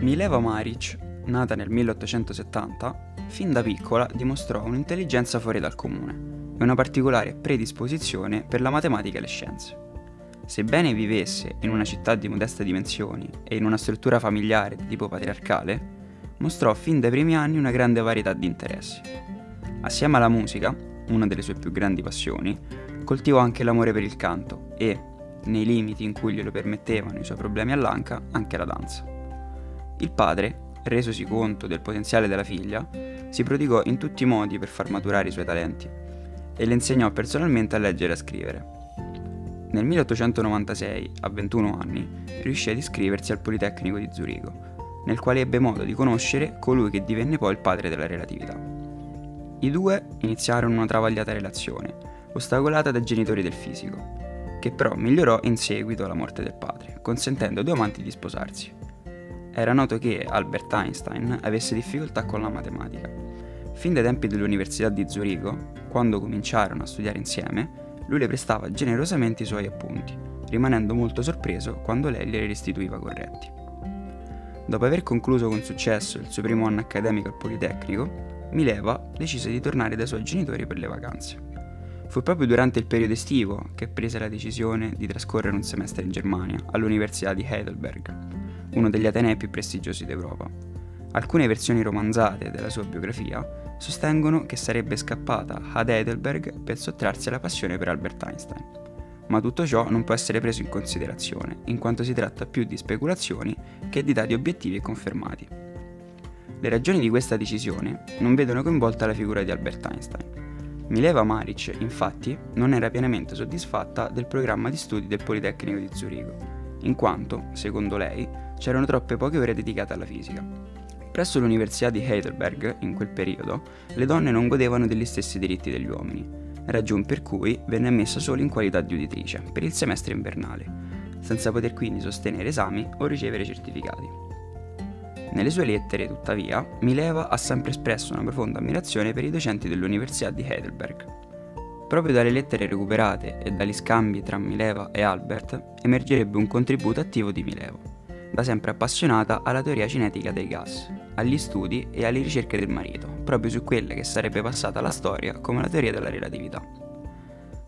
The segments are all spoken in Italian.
Mileva Maric, nata nel 1870, fin da piccola dimostrò un'intelligenza fuori dal comune e una particolare predisposizione per la matematica e le scienze. Sebbene vivesse in una città di modeste dimensioni e in una struttura familiare di tipo patriarcale, mostrò fin dai primi anni una grande varietà di interessi. Assieme alla musica, una delle sue più grandi passioni, coltivò anche l'amore per il canto e, nei limiti in cui glielo permettevano i suoi problemi all'anca, anche la danza. Il padre, resosi conto del potenziale della figlia, si prodigò in tutti i modi per far maturare i suoi talenti e le insegnò personalmente a leggere e a scrivere. Nel 1896, a 21 anni, riuscì ad iscriversi al Politecnico di Zurigo, nel quale ebbe modo di conoscere colui che divenne poi il padre della relatività. I due iniziarono una travagliata relazione, ostacolata dai genitori del fisico, che però migliorò in seguito alla morte del padre, consentendo ai due amanti di sposarsi. Era noto che Albert Einstein avesse difficoltà con la matematica. Fin dai tempi dell'Università di Zurigo, quando cominciarono a studiare insieme, lui le prestava generosamente i suoi appunti, rimanendo molto sorpreso quando lei glieli restituiva corretti. Dopo aver concluso con successo il suo primo anno accademico al Politecnico, Mileva decise di tornare dai suoi genitori per le vacanze. Fu proprio durante il periodo estivo che prese la decisione di trascorrere un semestre in Germania, all'Università di Heidelberg, uno degli atenei più prestigiosi d'Europa. Alcune versioni romanzate della sua biografia sostengono che sarebbe scappata ad Heidelberg per sottrarsi alla passione per Albert Einstein. Ma tutto ciò non può essere preso in considerazione, in quanto si tratta più di speculazioni che di dati obiettivi e confermati. Le ragioni di questa decisione non vedono coinvolta la figura di Albert Einstein. Mileva Maric, infatti, non era pienamente soddisfatta del programma di studi del Politecnico di Zurigo, in quanto, secondo lei, c'erano troppe poche ore dedicate alla fisica. Presso l'Università di Heidelberg, in quel periodo, le donne non godevano degli stessi diritti degli uomini, ragion per cui venne ammessa solo in qualità di uditrice per il semestre invernale, senza poter quindi sostenere esami o ricevere certificati. Nelle sue lettere, tuttavia, Mileva ha sempre espresso una profonda ammirazione per i docenti dell'Università di Heidelberg. Proprio dalle lettere recuperate e dagli scambi tra Mileva e Albert emergerebbe un contributo attivo di Mileva da sempre appassionata alla teoria cinetica dei gas, agli studi e alle ricerche del marito, proprio su quelle che sarebbe passata alla storia come la teoria della relatività.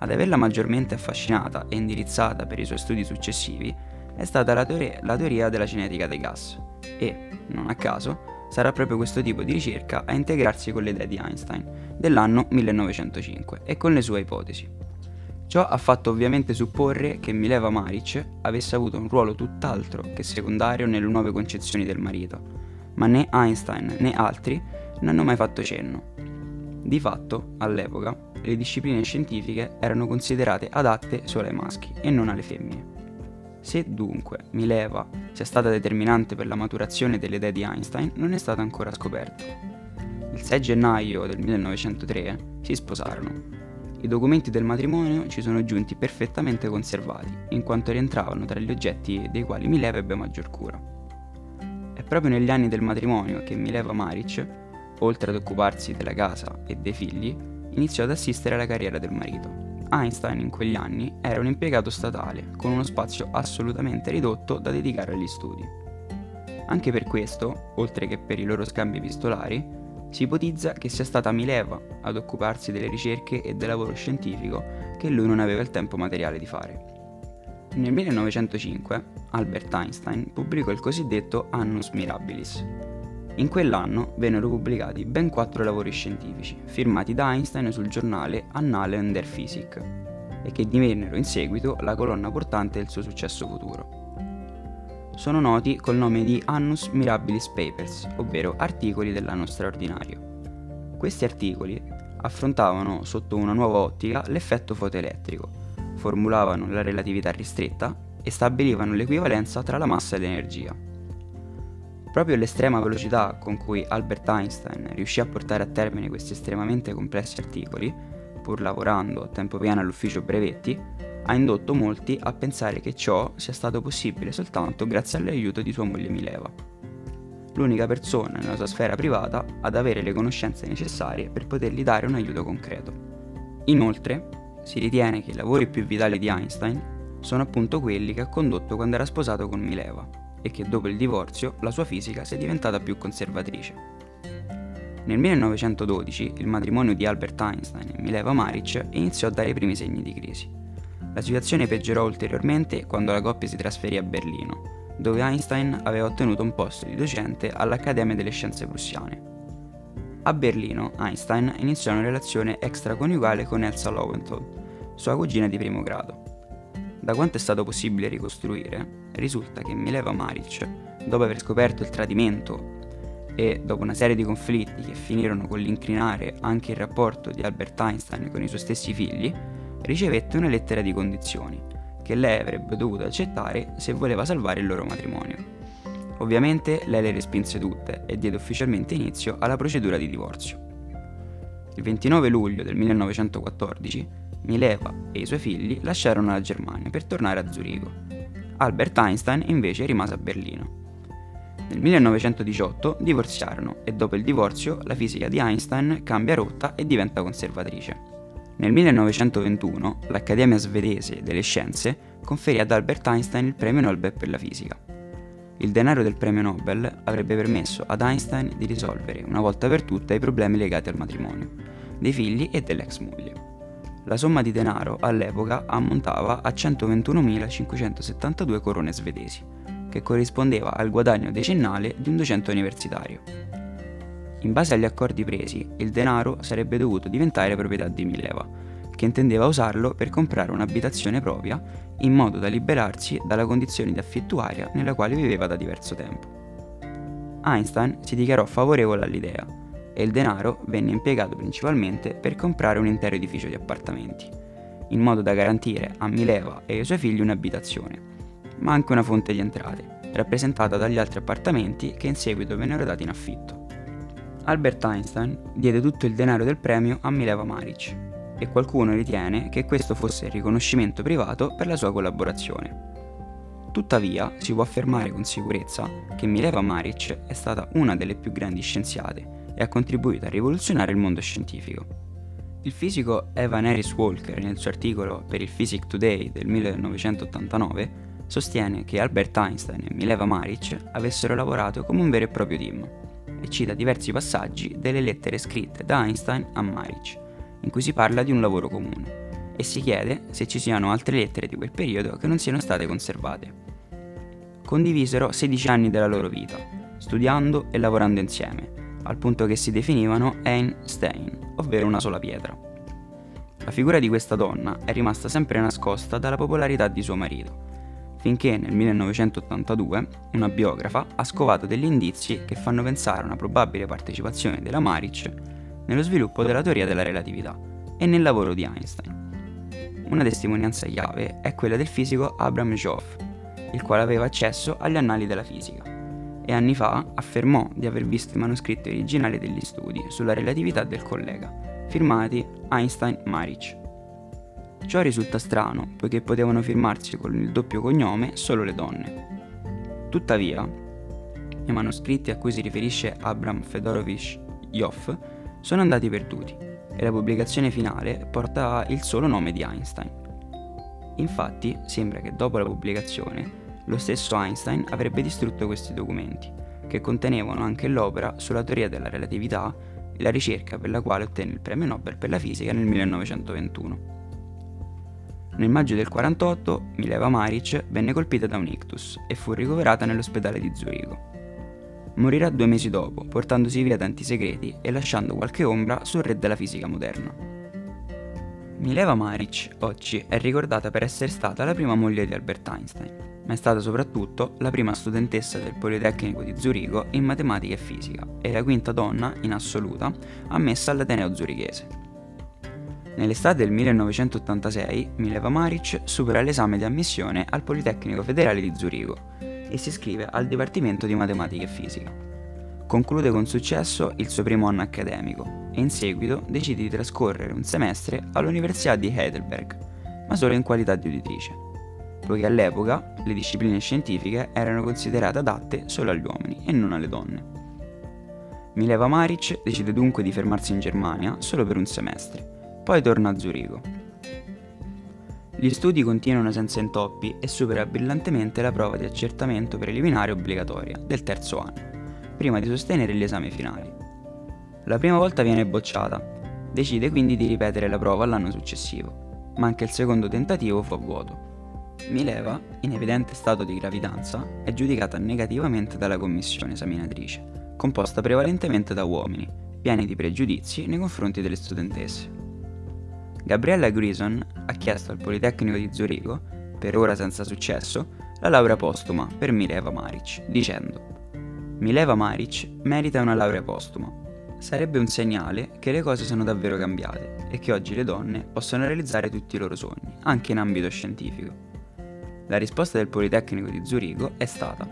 Ad averla maggiormente affascinata e indirizzata per i suoi studi successivi è stata la teoria, la teoria della cinetica dei gas e, non a caso, sarà proprio questo tipo di ricerca a integrarsi con le idee di Einstein dell'anno 1905 e con le sue ipotesi. Ciò ha fatto ovviamente supporre che Mileva Maric avesse avuto un ruolo tutt'altro che secondario nelle nuove concezioni del marito, ma né Einstein né altri ne hanno mai fatto cenno. Di fatto, all'epoca, le discipline scientifiche erano considerate adatte solo ai maschi e non alle femmine. Se dunque Mileva sia stata determinante per la maturazione delle idee di Einstein non è stato ancora scoperto. Il 6 gennaio del 1903 si sposarono i documenti del matrimonio ci sono giunti perfettamente conservati, in quanto rientravano tra gli oggetti dei quali Mileva ebbe maggior cura. È proprio negli anni del matrimonio che Mileva Maric, oltre ad occuparsi della casa e dei figli, iniziò ad assistere alla carriera del marito. Einstein in quegli anni era un impiegato statale, con uno spazio assolutamente ridotto da dedicare agli studi. Anche per questo, oltre che per i loro scambi epistolari, si ipotizza che sia stata Mileva ad occuparsi delle ricerche e del lavoro scientifico che lui non aveva il tempo materiale di fare. Nel 1905 Albert Einstein pubblicò il cosiddetto Annus Mirabilis. In quell'anno vennero pubblicati ben quattro lavori scientifici, firmati da Einstein sul giornale Annalen der Physik, e che divennero in seguito la colonna portante del suo successo futuro sono noti col nome di Annus Mirabilis Papers, ovvero articoli dell'anno straordinario. Questi articoli affrontavano sotto una nuova ottica l'effetto fotoelettrico, formulavano la relatività ristretta e stabilivano l'equivalenza tra la massa e l'energia. Proprio l'estrema velocità con cui Albert Einstein riuscì a portare a termine questi estremamente complessi articoli, pur lavorando a tempo pieno all'ufficio brevetti, ha indotto molti a pensare che ciò sia stato possibile soltanto grazie all'aiuto di sua moglie Mileva, l'unica persona nella sua sfera privata ad avere le conoscenze necessarie per potergli dare un aiuto concreto. Inoltre, si ritiene che i lavori più vitali di Einstein sono appunto quelli che ha condotto quando era sposato con Mileva, e che dopo il divorzio la sua fisica sia diventata più conservatrice. Nel 1912 il matrimonio di Albert Einstein e Mileva Maric iniziò a dare i primi segni di crisi. La situazione peggiorò ulteriormente quando la coppia si trasferì a Berlino, dove Einstein aveva ottenuto un posto di docente all'Accademia delle Scienze Prussiane. A Berlino, Einstein iniziò una relazione extraconiugale con Elsa Lowenthal, sua cugina di primo grado. Da quanto è stato possibile ricostruire, risulta che Mileva Maric, dopo aver scoperto il tradimento e dopo una serie di conflitti che finirono con l'incrinare anche il rapporto di Albert Einstein con i suoi stessi figli, ricevette una lettera di condizioni che lei avrebbe dovuto accettare se voleva salvare il loro matrimonio. Ovviamente lei le respinse tutte e diede ufficialmente inizio alla procedura di divorzio. Il 29 luglio del 1914 Mileva e i suoi figli lasciarono la Germania per tornare a Zurigo. Albert Einstein invece rimase a Berlino. Nel 1918 divorziarono e dopo il divorzio la fisica di Einstein cambia rotta e diventa conservatrice. Nel 1921 l'Accademia svedese delle scienze conferì ad Albert Einstein il premio Nobel per la fisica. Il denaro del premio Nobel avrebbe permesso ad Einstein di risolvere una volta per tutte i problemi legati al matrimonio, dei figli e dell'ex moglie. La somma di denaro all'epoca ammontava a 121.572 corone svedesi, che corrispondeva al guadagno decennale di un docente universitario. In base agli accordi presi, il denaro sarebbe dovuto diventare proprietà di Mileva, che intendeva usarlo per comprare un'abitazione propria in modo da liberarsi dalla condizione di affittuaria nella quale viveva da diverso tempo. Einstein si dichiarò favorevole all'idea e il denaro venne impiegato principalmente per comprare un intero edificio di appartamenti, in modo da garantire a Mileva e ai suoi figli un'abitazione, ma anche una fonte di entrate, rappresentata dagli altri appartamenti che in seguito vennero dati in affitto. Albert Einstein diede tutto il denaro del premio a Mileva Maric e qualcuno ritiene che questo fosse il riconoscimento privato per la sua collaborazione. Tuttavia, si può affermare con sicurezza che Mileva Maric è stata una delle più grandi scienziate e ha contribuito a rivoluzionare il mondo scientifico. Il fisico Evan Harris Walker, nel suo articolo per il Physics Today del 1989, sostiene che Albert Einstein e Mileva Maric avessero lavorato come un vero e proprio team e cita diversi passaggi delle lettere scritte da Einstein a Maric, in cui si parla di un lavoro comune e si chiede se ci siano altre lettere di quel periodo che non siano state conservate. Condivisero 16 anni della loro vita, studiando e lavorando insieme, al punto che si definivano Einstein, ovvero una sola pietra. La figura di questa donna è rimasta sempre nascosta dalla popolarità di suo marito, finché nel 1982 una biografa ha scovato degli indizi che fanno pensare a una probabile partecipazione della Maric nello sviluppo della teoria della relatività e nel lavoro di Einstein. Una testimonianza chiave è quella del fisico Abraham Joff, il quale aveva accesso agli annali della fisica e anni fa affermò di aver visto i manoscritti originali degli studi sulla relatività del collega, firmati Einstein-Maric. Ciò risulta strano, poiché potevano firmarsi con il doppio cognome solo le donne. Tuttavia, i manoscritti a cui si riferisce Abram Fedorovich Joff sono andati perduti e la pubblicazione finale porta il solo nome di Einstein. Infatti, sembra che dopo la pubblicazione lo stesso Einstein avrebbe distrutto questi documenti, che contenevano anche l'opera sulla teoria della relatività e la ricerca per la quale ottenne il premio Nobel per la fisica nel 1921. Nel maggio del 1948 Mileva Maric venne colpita da un ictus e fu ricoverata nell'ospedale di Zurigo. Morirà due mesi dopo, portandosi via tanti segreti e lasciando qualche ombra sul re della fisica moderna. Mileva Maric oggi è ricordata per essere stata la prima moglie di Albert Einstein ma è stata soprattutto la prima studentessa del Politecnico di Zurigo in matematica e fisica e la quinta donna in assoluta ammessa all'Ateneo zurichese. Nell'estate del 1986 Mileva Maric supera l'esame di ammissione al Politecnico Federale di Zurigo e si iscrive al Dipartimento di Matematica e Fisica. Conclude con successo il suo primo anno accademico e in seguito decide di trascorrere un semestre all'Università di Heidelberg, ma solo in qualità di uditrice poiché all'epoca le discipline scientifiche erano considerate adatte solo agli uomini e non alle donne. Mileva Maric decide dunque di fermarsi in Germania solo per un semestre, poi torna a Zurigo. Gli studi continuano senza intoppi e supera brillantemente la prova di accertamento preliminare obbligatoria del terzo anno, prima di sostenere gli esami finali. La prima volta viene bocciata, decide quindi di ripetere la prova l'anno successivo, ma anche il secondo tentativo fu a vuoto. Mileva, in evidente stato di gravidanza, è giudicata negativamente dalla commissione esaminatrice, composta prevalentemente da uomini, pieni di pregiudizi nei confronti delle studentesse. Gabriella Grison ha chiesto al Politecnico di Zurigo, per ora senza successo, la laurea postuma per Mileva Maric, dicendo Mileva Maric merita una laurea postuma. Sarebbe un segnale che le cose sono davvero cambiate e che oggi le donne possono realizzare tutti i loro sogni, anche in ambito scientifico. La risposta del Politecnico di Zurigo è stata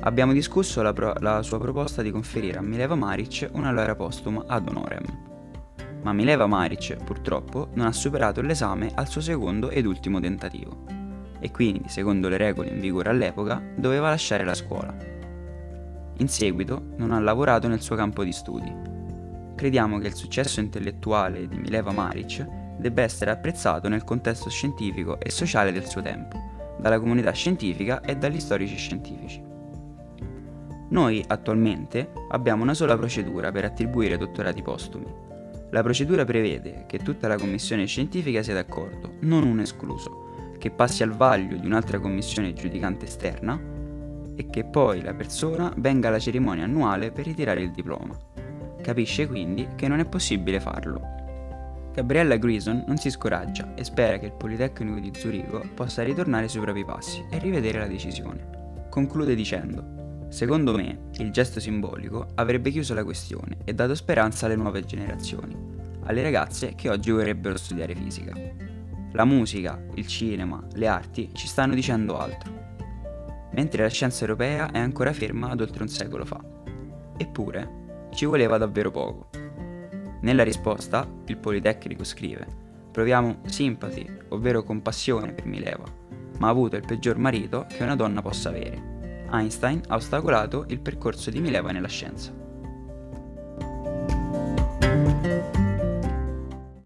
Abbiamo discusso la, pro- la sua proposta di conferire a Mileva Maric una laurea postuma ad honorem ma Mileva Maric, purtroppo, non ha superato l'esame al suo secondo ed ultimo tentativo, e quindi, secondo le regole in vigore all'epoca, doveva lasciare la scuola. In seguito non ha lavorato nel suo campo di studi. Crediamo che il successo intellettuale di Mileva Maric debba essere apprezzato nel contesto scientifico e sociale del suo tempo, dalla comunità scientifica e dagli storici scientifici. Noi attualmente abbiamo una sola procedura per attribuire dottorati postumi, la procedura prevede che tutta la commissione scientifica sia d'accordo, non un escluso, che passi al vaglio di un'altra commissione giudicante esterna e che poi la persona venga alla cerimonia annuale per ritirare il diploma. Capisce quindi che non è possibile farlo. Gabriella Grison non si scoraggia e spera che il Politecnico di Zurigo possa ritornare sui propri passi e rivedere la decisione. Conclude dicendo Secondo me, il gesto simbolico avrebbe chiuso la questione e dato speranza alle nuove generazioni, alle ragazze che oggi vorrebbero studiare fisica. La musica, il cinema, le arti ci stanno dicendo altro, mentre la scienza europea è ancora ferma ad oltre un secolo fa. Eppure, ci voleva davvero poco. Nella risposta, il Politecnico scrive: Proviamo sympathy, ovvero compassione per Mileva, ma ha avuto il peggior marito che una donna possa avere Einstein ha ostacolato il percorso di Mileva nella scienza.